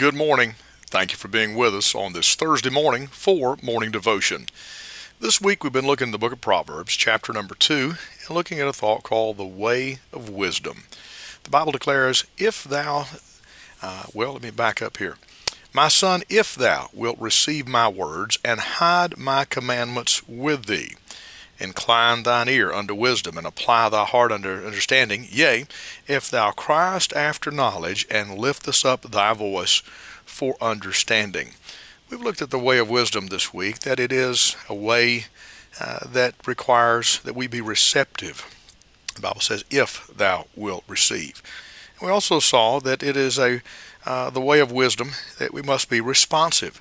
Good morning. Thank you for being with us on this Thursday morning for morning devotion. This week we've been looking at the book of Proverbs, chapter number 2, and looking at a thought called the way of wisdom. The Bible declares, If thou, uh, well, let me back up here. My son, if thou wilt receive my words and hide my commandments with thee, Incline thine ear unto wisdom, and apply thy heart unto understanding. Yea, if thou criest after knowledge, and liftest up thy voice for understanding. We've looked at the way of wisdom this week, that it is a way uh, that requires that we be receptive. The Bible says, if thou wilt receive. And we also saw that it is a uh, the way of wisdom that we must be responsive.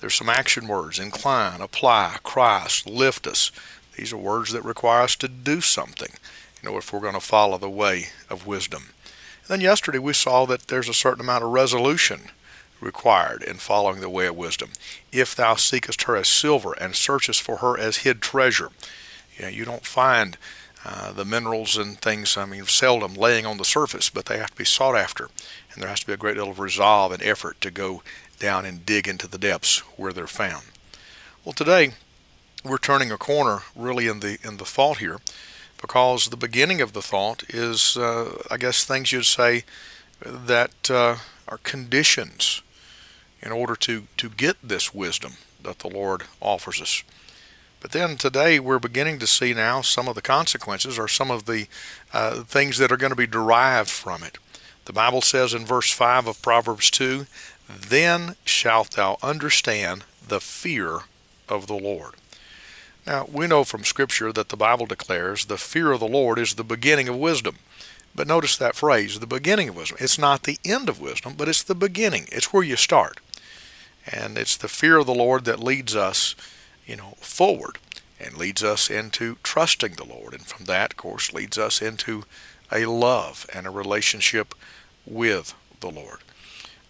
There's some action words incline, apply, criest, lift us. These are words that require us to do something, you know, if we're going to follow the way of wisdom. And then yesterday we saw that there's a certain amount of resolution required in following the way of wisdom. If thou seekest her as silver and searchest for her as hid treasure, you, know, you don't find uh, the minerals and things, I mean, seldom laying on the surface, but they have to be sought after. And there has to be a great deal of resolve and effort to go down and dig into the depths where they're found. Well, today we're turning a corner really in the in the thought here because the beginning of the thought is uh, I guess things you'd say that uh, are conditions in order to to get this wisdom that the Lord offers us. But then today we're beginning to see now some of the consequences or some of the uh, things that are going to be derived from it. The Bible says in verse 5 of Proverbs 2, Then shalt thou understand the fear of the Lord. Now, we know from Scripture that the Bible declares the fear of the Lord is the beginning of wisdom. But notice that phrase, the beginning of wisdom. It's not the end of wisdom, but it's the beginning. It's where you start. And it's the fear of the Lord that leads us, you know, forward and leads us into trusting the Lord. And from that, of course, leads us into a love and a relationship with the Lord.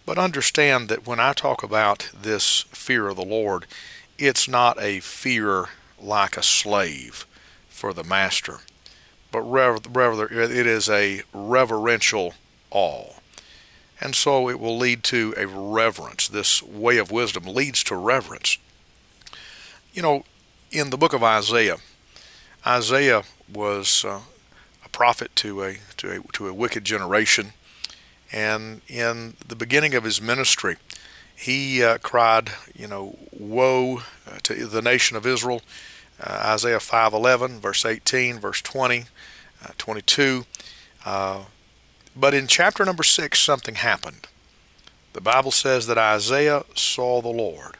But understand that when I talk about this fear of the Lord, it's not a fear like a slave for the master, but rather it is a reverential awe. And so it will lead to a reverence. This way of wisdom leads to reverence. You know, in the book of Isaiah, Isaiah was uh, a prophet to a, to a to a wicked generation, and in the beginning of his ministry, he uh, cried, you know, woe to the nation of Israel uh, Isaiah 5:11, verse 18, verse 20, uh, 22. Uh, but in chapter number 6 something happened. The Bible says that Isaiah saw the Lord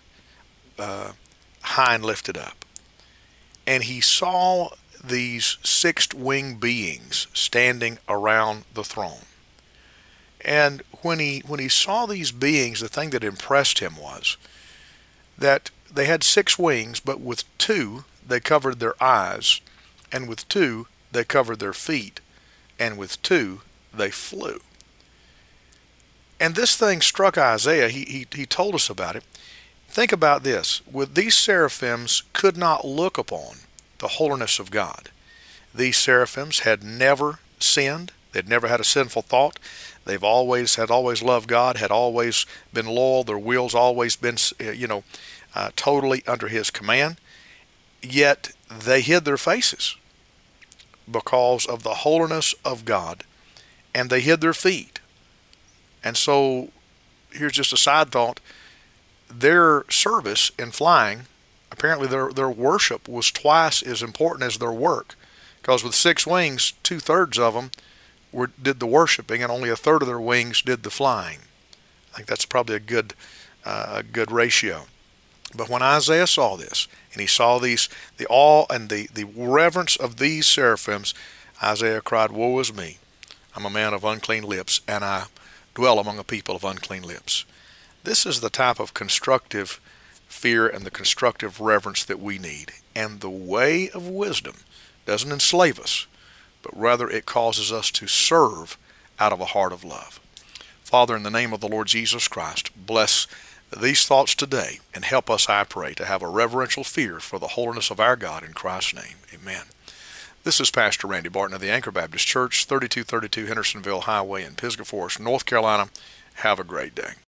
high and lifted up. And he saw these six-winged beings standing around the throne. And when he when he saw these beings, the thing that impressed him was that they had six wings, but with two they covered their eyes, and with two they covered their feet, and with two they flew. And this thing struck Isaiah. He, he, he told us about it. Think about this. With these seraphims could not look upon the holiness of God. These seraphims had never sinned. They'd never had a sinful thought. They've always had always loved God, had always been loyal. Their will's always been, you know, uh, totally under His command. Yet they hid their faces because of the holiness of God, and they hid their feet. And so, here's just a side thought their service in flying, apparently, their, their worship was twice as important as their work. Because with six wings, two thirds of them were, did the worshiping, and only a third of their wings did the flying. I think that's probably a good, uh, a good ratio. But when Isaiah saw this, and he saw these, the awe and the, the reverence of these seraphims, Isaiah cried, Woe is me! I'm a man of unclean lips, and I dwell among a people of unclean lips. This is the type of constructive fear and the constructive reverence that we need. And the way of wisdom doesn't enslave us, but rather it causes us to serve out of a heart of love. Father, in the name of the Lord Jesus Christ, bless these thoughts today and help us, I pray, to have a reverential fear for the holiness of our God in Christ's name. Amen. This is Pastor Randy Barton of the Anchor Baptist Church, 3232 Hendersonville Highway in Pisgah Forest, North Carolina. Have a great day.